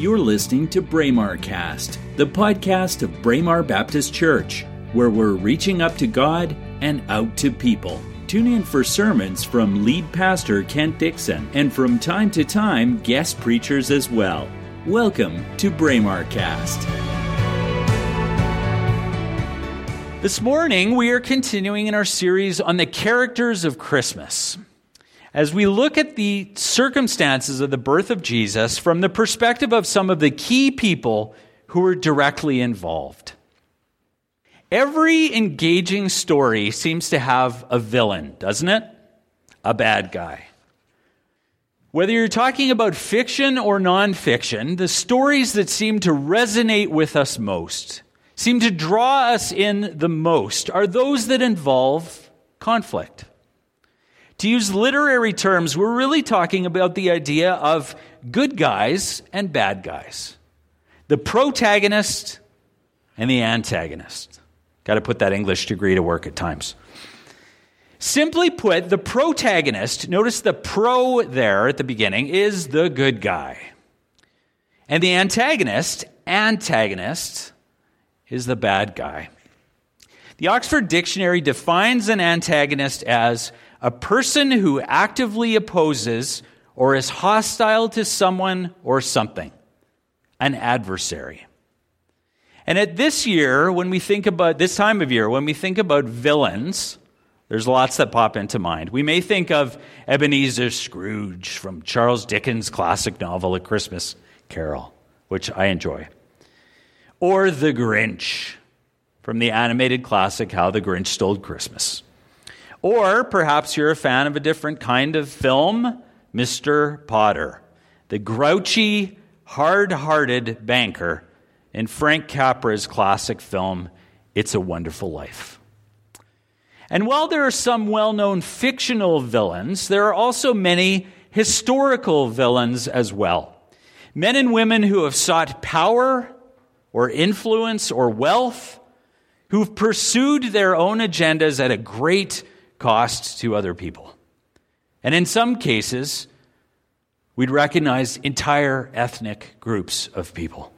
You're listening to Braemar Cast, the podcast of Braemar Baptist Church, where we're reaching up to God and out to people. Tune in for sermons from lead pastor Kent Dixon and from time to time guest preachers as well. Welcome to Braemar Cast. This morning, we are continuing in our series on the characters of Christmas as we look at the circumstances of the birth of Jesus from the perspective of some of the key people who were directly involved. Every engaging story seems to have a villain, doesn't it? A bad guy. Whether you're talking about fiction or nonfiction, the stories that seem to resonate with us most, seem to draw us in the most, are those that involve conflict. To use literary terms, we're really talking about the idea of good guys and bad guys, the protagonist and the antagonist. Got to put that English degree to work at times. Simply put, the protagonist, notice the pro there at the beginning, is the good guy. And the antagonist, antagonist, is the bad guy. The Oxford Dictionary defines an antagonist as a person who actively opposes or is hostile to someone or something, an adversary. And at this year, when we think about this time of year, when we think about villains, there's lots that pop into mind. We may think of Ebenezer Scrooge from Charles Dickens' classic novel, A Christmas Carol, which I enjoy. Or The Grinch from the animated classic How the Grinch Stole Christmas. Or perhaps you're a fan of a different kind of film, Mr. Potter, the grouchy, hard hearted banker in Frank Capra's classic film, It's a Wonderful Life. And while there are some well known fictional villains, there are also many historical villains as well. Men and women who have sought power or influence or wealth, who've pursued their own agendas at a great cost to other people. And in some cases, we'd recognize entire ethnic groups of people.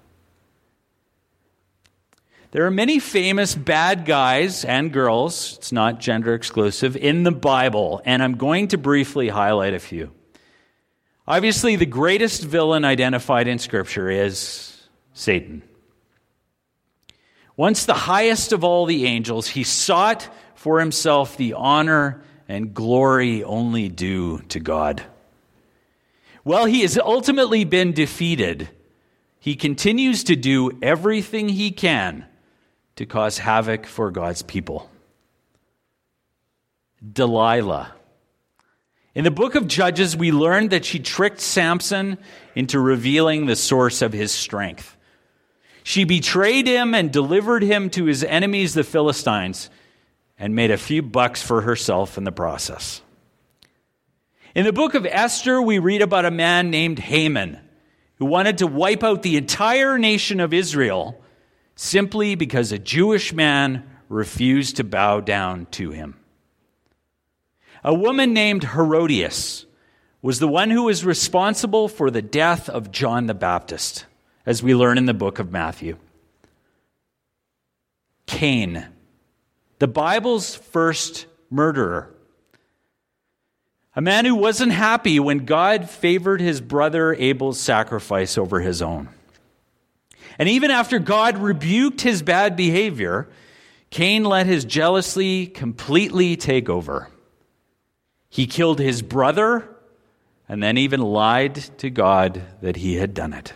There are many famous bad guys and girls, it's not gender exclusive, in the Bible, and I'm going to briefly highlight a few. Obviously, the greatest villain identified in Scripture is Satan. Once the highest of all the angels, he sought for himself the honor and glory only due to God. While he has ultimately been defeated, he continues to do everything he can to cause havoc for God's people. Delilah. In the book of Judges, we learn that she tricked Samson into revealing the source of his strength. She betrayed him and delivered him to his enemies, the Philistines and made a few bucks for herself in the process. In the book of Esther, we read about a man named Haman who wanted to wipe out the entire nation of Israel simply because a Jewish man refused to bow down to him. A woman named Herodias was the one who was responsible for the death of John the Baptist, as we learn in the book of Matthew. Cain the Bible's first murderer. A man who wasn't happy when God favored his brother Abel's sacrifice over his own. And even after God rebuked his bad behavior, Cain let his jealousy completely take over. He killed his brother and then even lied to God that he had done it.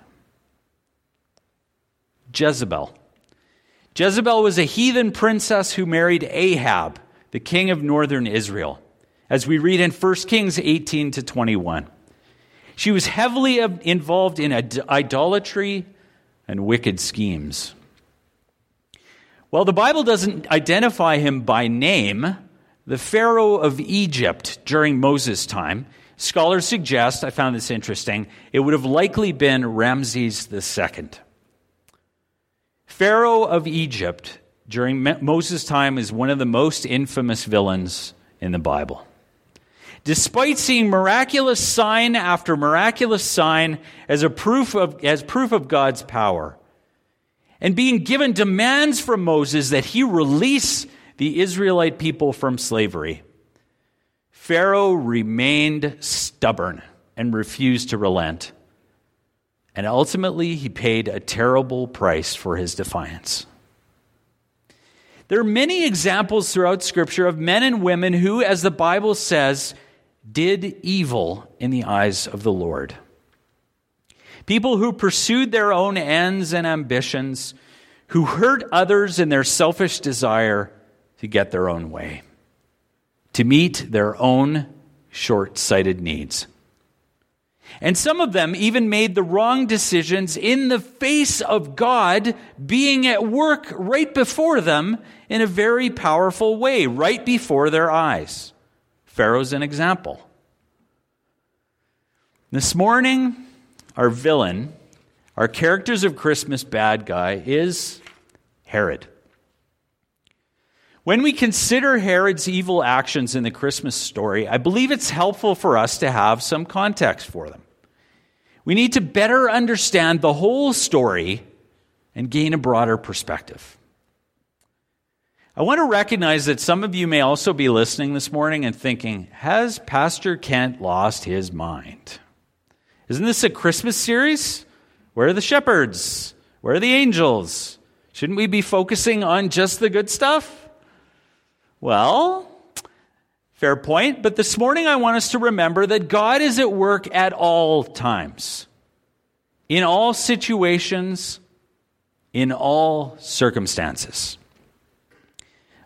Jezebel. Jezebel was a heathen princess who married Ahab, the king of northern Israel, as we read in 1 Kings 18 to 21. She was heavily involved in idolatry and wicked schemes. While the Bible doesn't identify him by name, the Pharaoh of Egypt during Moses' time, scholars suggest, I found this interesting, it would have likely been Ramses II. Pharaoh of Egypt during Moses' time is one of the most infamous villains in the Bible. despite seeing miraculous sign after miraculous sign as a proof of, as proof of God's power, and being given demands from Moses that he release the Israelite people from slavery, Pharaoh remained stubborn and refused to relent. And ultimately, he paid a terrible price for his defiance. There are many examples throughout Scripture of men and women who, as the Bible says, did evil in the eyes of the Lord. People who pursued their own ends and ambitions, who hurt others in their selfish desire to get their own way, to meet their own short sighted needs. And some of them even made the wrong decisions in the face of God being at work right before them in a very powerful way, right before their eyes. Pharaoh's an example. This morning, our villain, our characters of Christmas bad guy, is Herod. When we consider Herod's evil actions in the Christmas story, I believe it's helpful for us to have some context for them. We need to better understand the whole story and gain a broader perspective. I want to recognize that some of you may also be listening this morning and thinking, has Pastor Kent lost his mind? Isn't this a Christmas series? Where are the shepherds? Where are the angels? Shouldn't we be focusing on just the good stuff? Well, Fair point. But this morning, I want us to remember that God is at work at all times, in all situations, in all circumstances.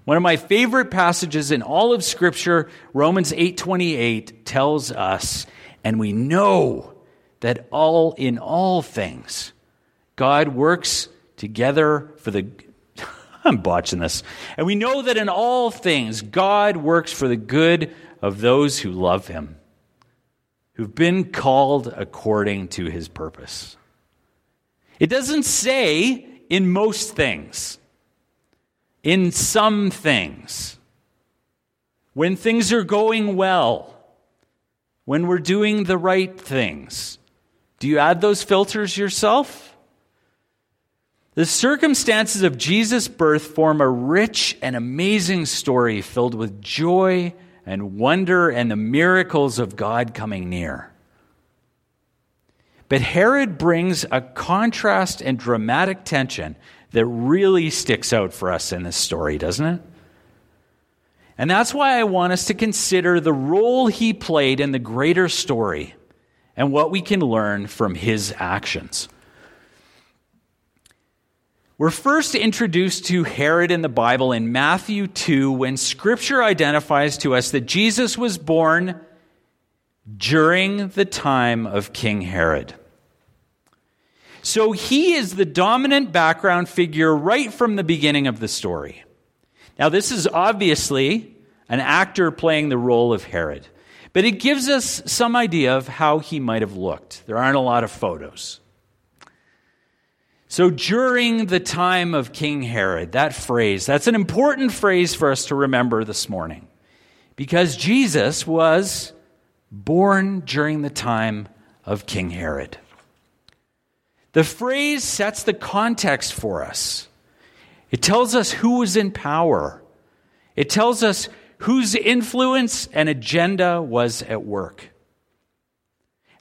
One of my favorite passages in all of scripture, Romans 8:28 tells us, and we know that all in all things God works together for the I'm botching this. And we know that in all things, God works for the good of those who love him, who've been called according to his purpose. It doesn't say in most things, in some things, when things are going well, when we're doing the right things. Do you add those filters yourself? The circumstances of Jesus' birth form a rich and amazing story filled with joy and wonder and the miracles of God coming near. But Herod brings a contrast and dramatic tension that really sticks out for us in this story, doesn't it? And that's why I want us to consider the role he played in the greater story and what we can learn from his actions. We're first introduced to Herod in the Bible in Matthew 2 when scripture identifies to us that Jesus was born during the time of King Herod. So he is the dominant background figure right from the beginning of the story. Now, this is obviously an actor playing the role of Herod, but it gives us some idea of how he might have looked. There aren't a lot of photos. So during the time of King Herod, that phrase, that's an important phrase for us to remember this morning. Because Jesus was born during the time of King Herod. The phrase sets the context for us. It tells us who was in power. It tells us whose influence and agenda was at work.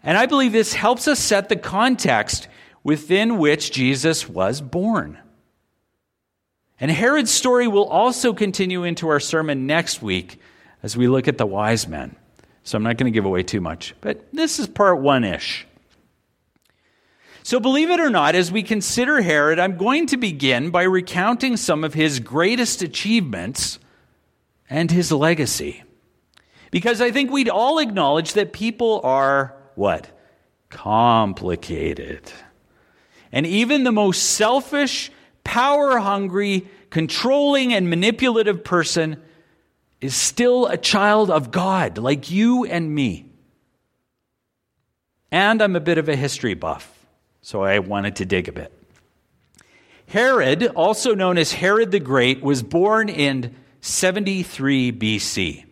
And I believe this helps us set the context within which Jesus was born. And Herod's story will also continue into our sermon next week as we look at the wise men. So I'm not going to give away too much, but this is part one ish. So, believe it or not, as we consider Herod, I'm going to begin by recounting some of his greatest achievements and his legacy. Because I think we'd all acknowledge that people are what? Complicated. And even the most selfish, power hungry, controlling, and manipulative person is still a child of God, like you and me. And I'm a bit of a history buff, so I wanted to dig a bit. Herod, also known as Herod the Great, was born in 73 BC.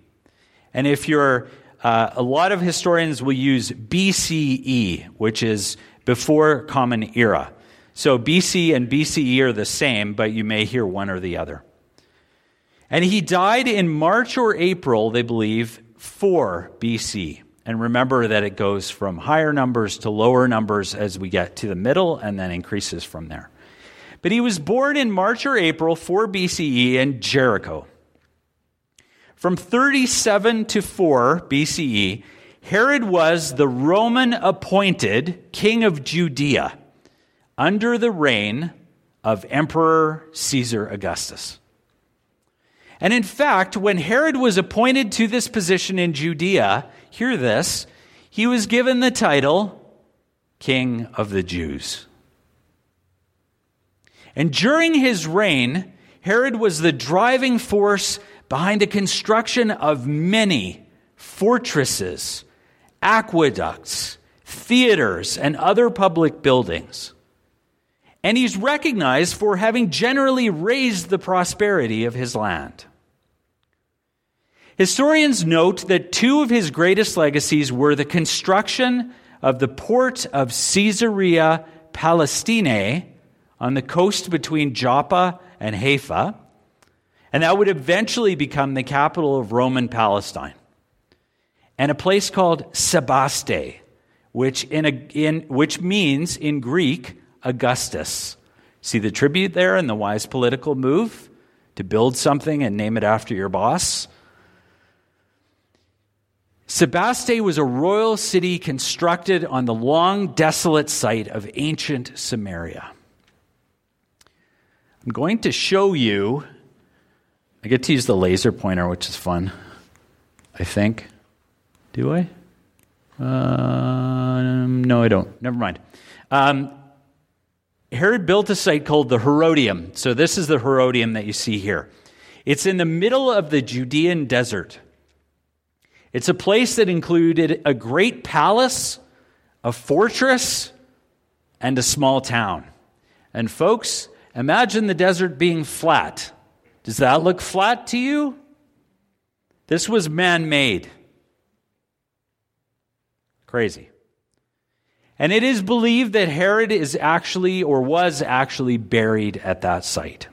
And if you're uh, a lot of historians will use BCE, which is before Common Era. So BC and BCE are the same, but you may hear one or the other. And he died in March or April, they believe, 4 BC. And remember that it goes from higher numbers to lower numbers as we get to the middle and then increases from there. But he was born in March or April 4 BCE in Jericho. From 37 to 4 BCE, Herod was the Roman appointed king of Judea under the reign of Emperor Caesar Augustus. And in fact, when Herod was appointed to this position in Judea, hear this, he was given the title King of the Jews. And during his reign, Herod was the driving force behind the construction of many fortresses, aqueducts, theaters, and other public buildings. And he's recognized for having generally raised the prosperity of his land. Historians note that two of his greatest legacies were the construction of the port of Caesarea Palestinae on the coast between Joppa and Haifa, and that would eventually become the capital of Roman Palestine, and a place called Sebaste, which, in a, in, which means in Greek Augustus. See the tribute there and the wise political move to build something and name it after your boss? Sebaste was a royal city constructed on the long, desolate site of ancient Samaria. I'm going to show you. I get to use the laser pointer, which is fun, I think. Do I? Uh, no, I don't. Never mind. Um, Herod built a site called the Herodium. So, this is the Herodium that you see here. It's in the middle of the Judean desert. It's a place that included a great palace, a fortress, and a small town. And folks, imagine the desert being flat. Does that look flat to you? This was man made. Crazy. And it is believed that Herod is actually or was actually buried at that site.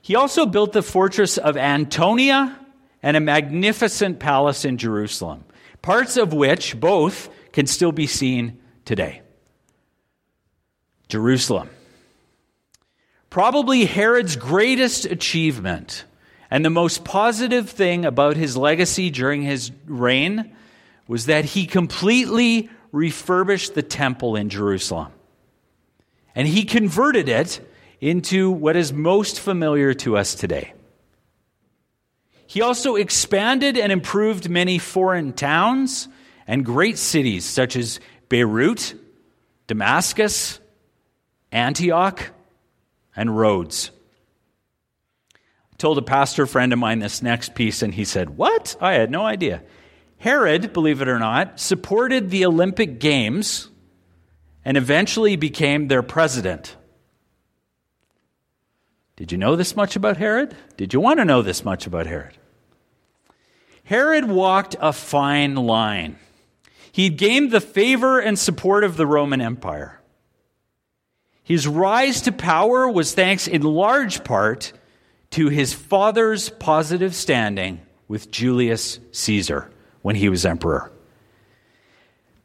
He also built the fortress of Antonia and a magnificent palace in Jerusalem, parts of which both can still be seen today. Jerusalem. Probably Herod's greatest achievement and the most positive thing about his legacy during his reign was that he completely refurbished the temple in Jerusalem. And he converted it into what is most familiar to us today he also expanded and improved many foreign towns and great cities such as Beirut, Damascus, Antioch, and Rhodes. I told a pastor friend of mine this next piece, and he said, What? I had no idea. Herod, believe it or not, supported the Olympic Games and eventually became their president. Did you know this much about Herod? Did you want to know this much about Herod? Herod walked a fine line. He'd gained the favor and support of the Roman Empire. His rise to power was thanks in large part to his father's positive standing with Julius Caesar when he was emperor.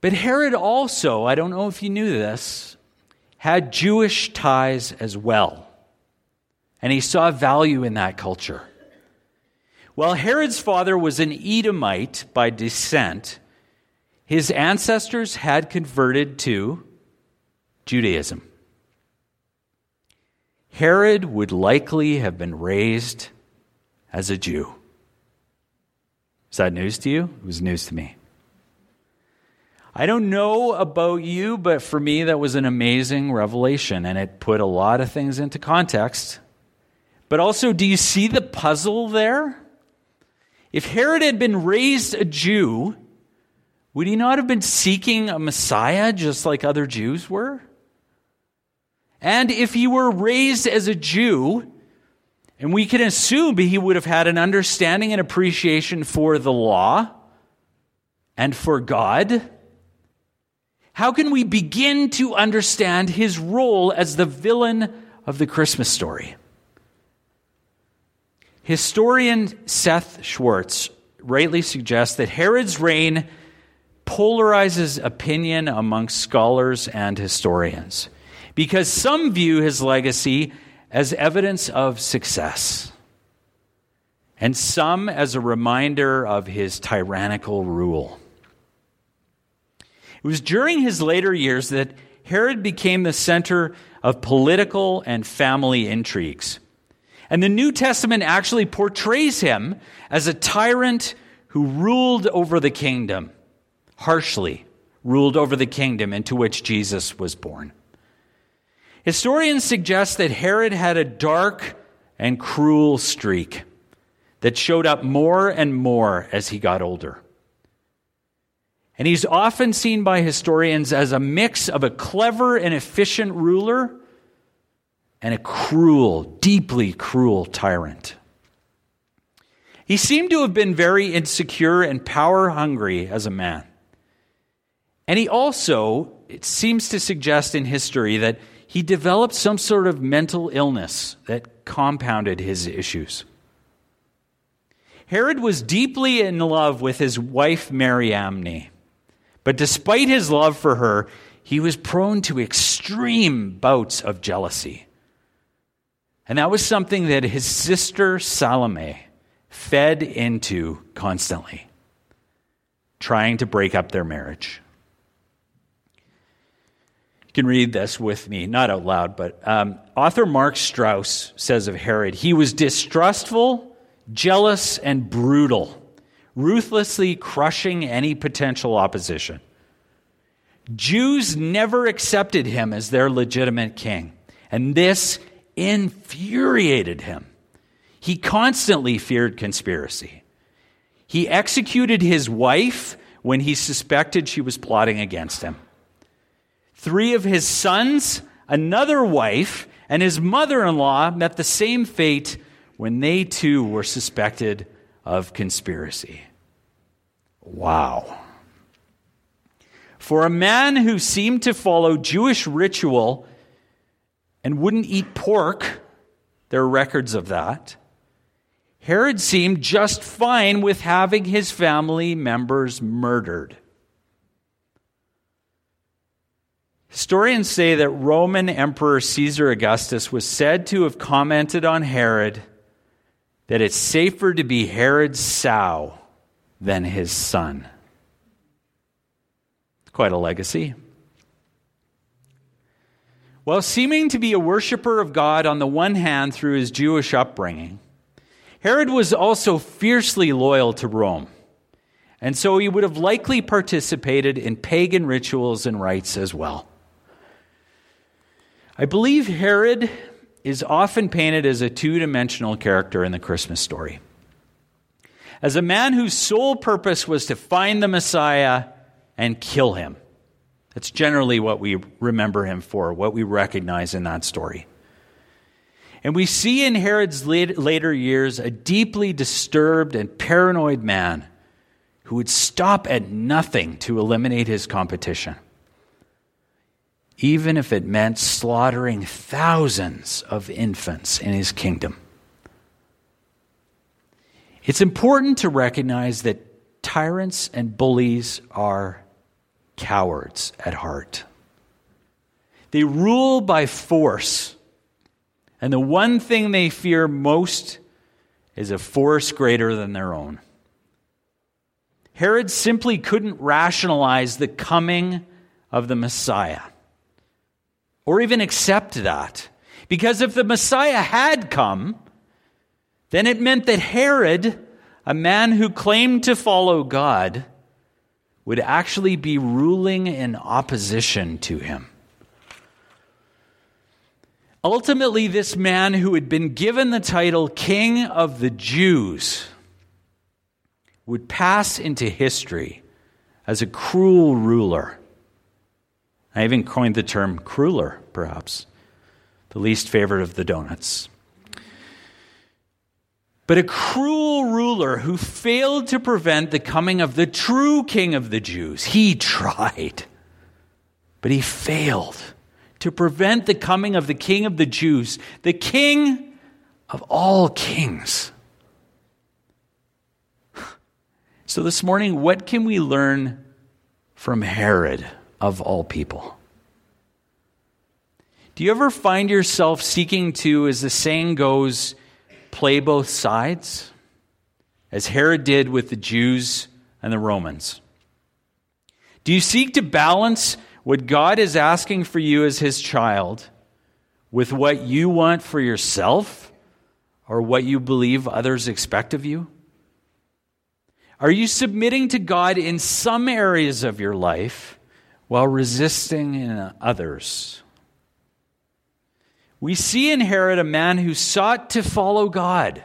But Herod also, I don't know if you knew this, had Jewish ties as well and he saw value in that culture. While Herod's father was an Edomite by descent, his ancestors had converted to Judaism. Herod would likely have been raised as a Jew. Is that news to you? It was news to me. I don't know about you, but for me, that was an amazing revelation, and it put a lot of things into context. But also, do you see the puzzle there? If Herod had been raised a Jew, would he not have been seeking a Messiah just like other Jews were? And if he were raised as a Jew, and we can assume he would have had an understanding and appreciation for the law, and for God? How can we begin to understand his role as the villain of the Christmas story? Historian Seth Schwartz rightly suggests that Herod's reign polarizes opinion amongst scholars and historians because some view his legacy as evidence of success, and some as a reminder of his tyrannical rule. It was during his later years that Herod became the center of political and family intrigues. And the New Testament actually portrays him as a tyrant who ruled over the kingdom, harshly ruled over the kingdom into which Jesus was born. Historians suggest that Herod had a dark and cruel streak that showed up more and more as he got older. And he's often seen by historians as a mix of a clever and efficient ruler and a cruel, deeply cruel tyrant. He seemed to have been very insecure and power hungry as a man. And he also, it seems to suggest in history that he developed some sort of mental illness that compounded his issues. Herod was deeply in love with his wife Mariamne, but despite his love for her, he was prone to extreme bouts of jealousy. And that was something that his sister Salome fed into constantly, trying to break up their marriage. You can read this with me, not out loud, but um, author Mark Strauss says of Herod, he was distrustful, jealous, and brutal, ruthlessly crushing any potential opposition. Jews never accepted him as their legitimate king, and this infuriated him. He constantly feared conspiracy. He executed his wife when he suspected she was plotting against him three of his sons, another wife, and his mother in law met the same fate when they too were suspected of conspiracy. Wow. For a man who seemed to follow Jewish ritual and wouldn't eat pork, there are records of that. Herod seemed just fine with having his family members murdered. Historians say that Roman Emperor Caesar Augustus was said to have commented on Herod that it's safer to be Herod's sow than his son. Quite a legacy. While seeming to be a worshiper of God on the one hand through his Jewish upbringing, Herod was also fiercely loyal to Rome. And so he would have likely participated in pagan rituals and rites as well. I believe Herod is often painted as a two dimensional character in the Christmas story. As a man whose sole purpose was to find the Messiah and kill him. That's generally what we remember him for, what we recognize in that story. And we see in Herod's later years a deeply disturbed and paranoid man who would stop at nothing to eliminate his competition even if it meant slaughtering thousands of infants in his kingdom. It's important to recognize that tyrants and bullies are cowards at heart. They rule by force, and the one thing they fear most is a force greater than their own. Herod simply couldn't rationalize the coming of the Messiah or even accept that. Because if the Messiah had come, then it meant that Herod, a man who claimed to follow God, would actually be ruling in opposition to him. Ultimately, this man who had been given the title King of the Jews would pass into history as a cruel ruler I even coined the term crueler, perhaps, the least favorite of the donuts. but a cruel ruler who failed to prevent the coming of the true king of the Jews. He tried, but he failed to prevent the coming of the king of the Jews, the king of all kings. So, this morning, what can we learn from Herod of all people? Do you ever find yourself seeking to, as the saying goes, play both sides? As Herod did with the Jews and the Romans. Do you seek to balance what God is asking for you as his child with what you want for yourself or what you believe others expect of you? Are you submitting to God in some areas of your life while resisting in others? We see in Herod a man who sought to follow God,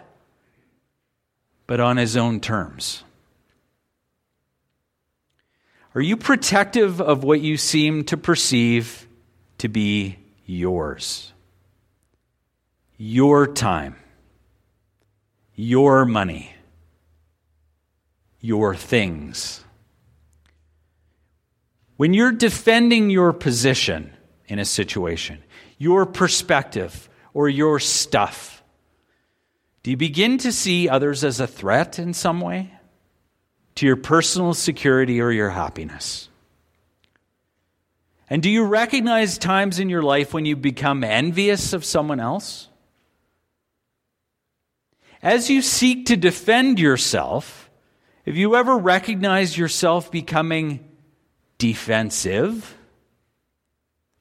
but on his own terms. Are you protective of what you seem to perceive to be yours? Your time, your money your things. When you're defending your position in a situation, your perspective, or your stuff, do you begin to see others as a threat in some way to your personal security or your happiness? And do you recognize times in your life when you become envious of someone else? As you seek to defend yourself, have you ever recognized yourself becoming defensive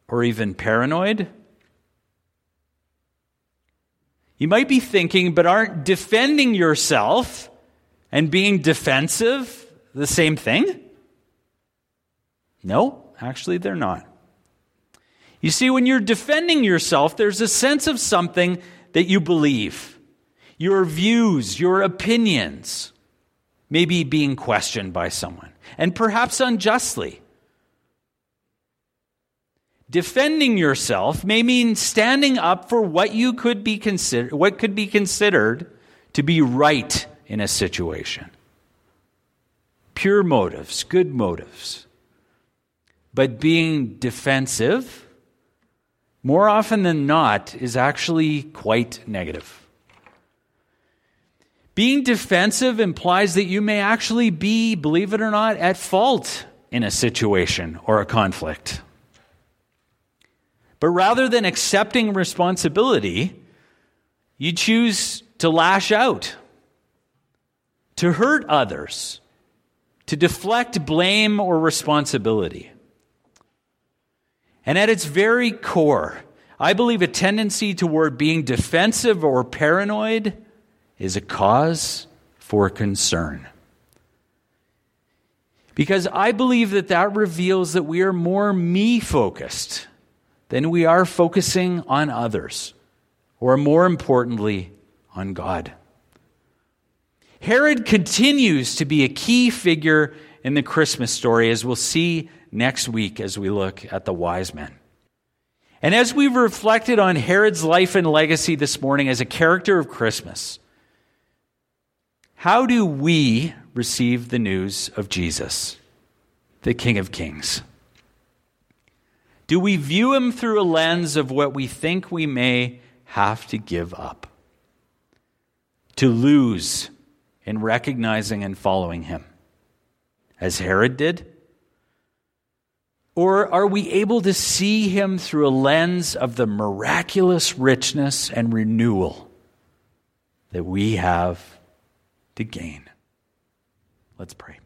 or even paranoid? You might be thinking, but aren't defending yourself and being defensive the same thing? No, actually, they're not. You see, when you're defending yourself, there's a sense of something that you believe, your views, your opinions maybe being questioned by someone, and perhaps unjustly. Defending yourself may mean standing up for what you could be considered what could be considered to be right in a situation. Pure motives, good motives. But being defensive more often than not is actually quite negative. Being defensive implies that you may actually be, believe it or not, at fault in a situation or a conflict. But rather than accepting responsibility, you choose to lash out, to hurt others, to deflect blame or responsibility. And at its very core, I believe a tendency toward being defensive or paranoid is a cause for concern. Because I believe that that reveals that we are more me focused than we are focusing on others, or more importantly, on God. Herod continues to be a key figure in the Christmas story, as we'll see next week as we look at the wise men. And as we've reflected on Herod's life and legacy this morning as a character of Christmas, how do we receive the news of Jesus, the King of Kings? Do we view him through a lens of what we think we may have to give up, to lose in recognizing and following him, as Herod did? Or are we able to see him through a lens of the miraculous richness and renewal that we have to gain. Let's pray.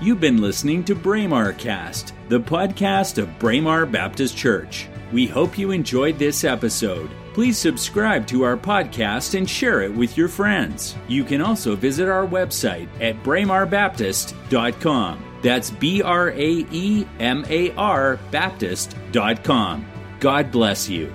You've been listening to Braemar Cast, the podcast of Braemar Baptist Church. We hope you enjoyed this episode. Please subscribe to our podcast and share it with your friends. You can also visit our website at braemarbaptist.com. That's B R A E M A R Baptist.com. God bless you.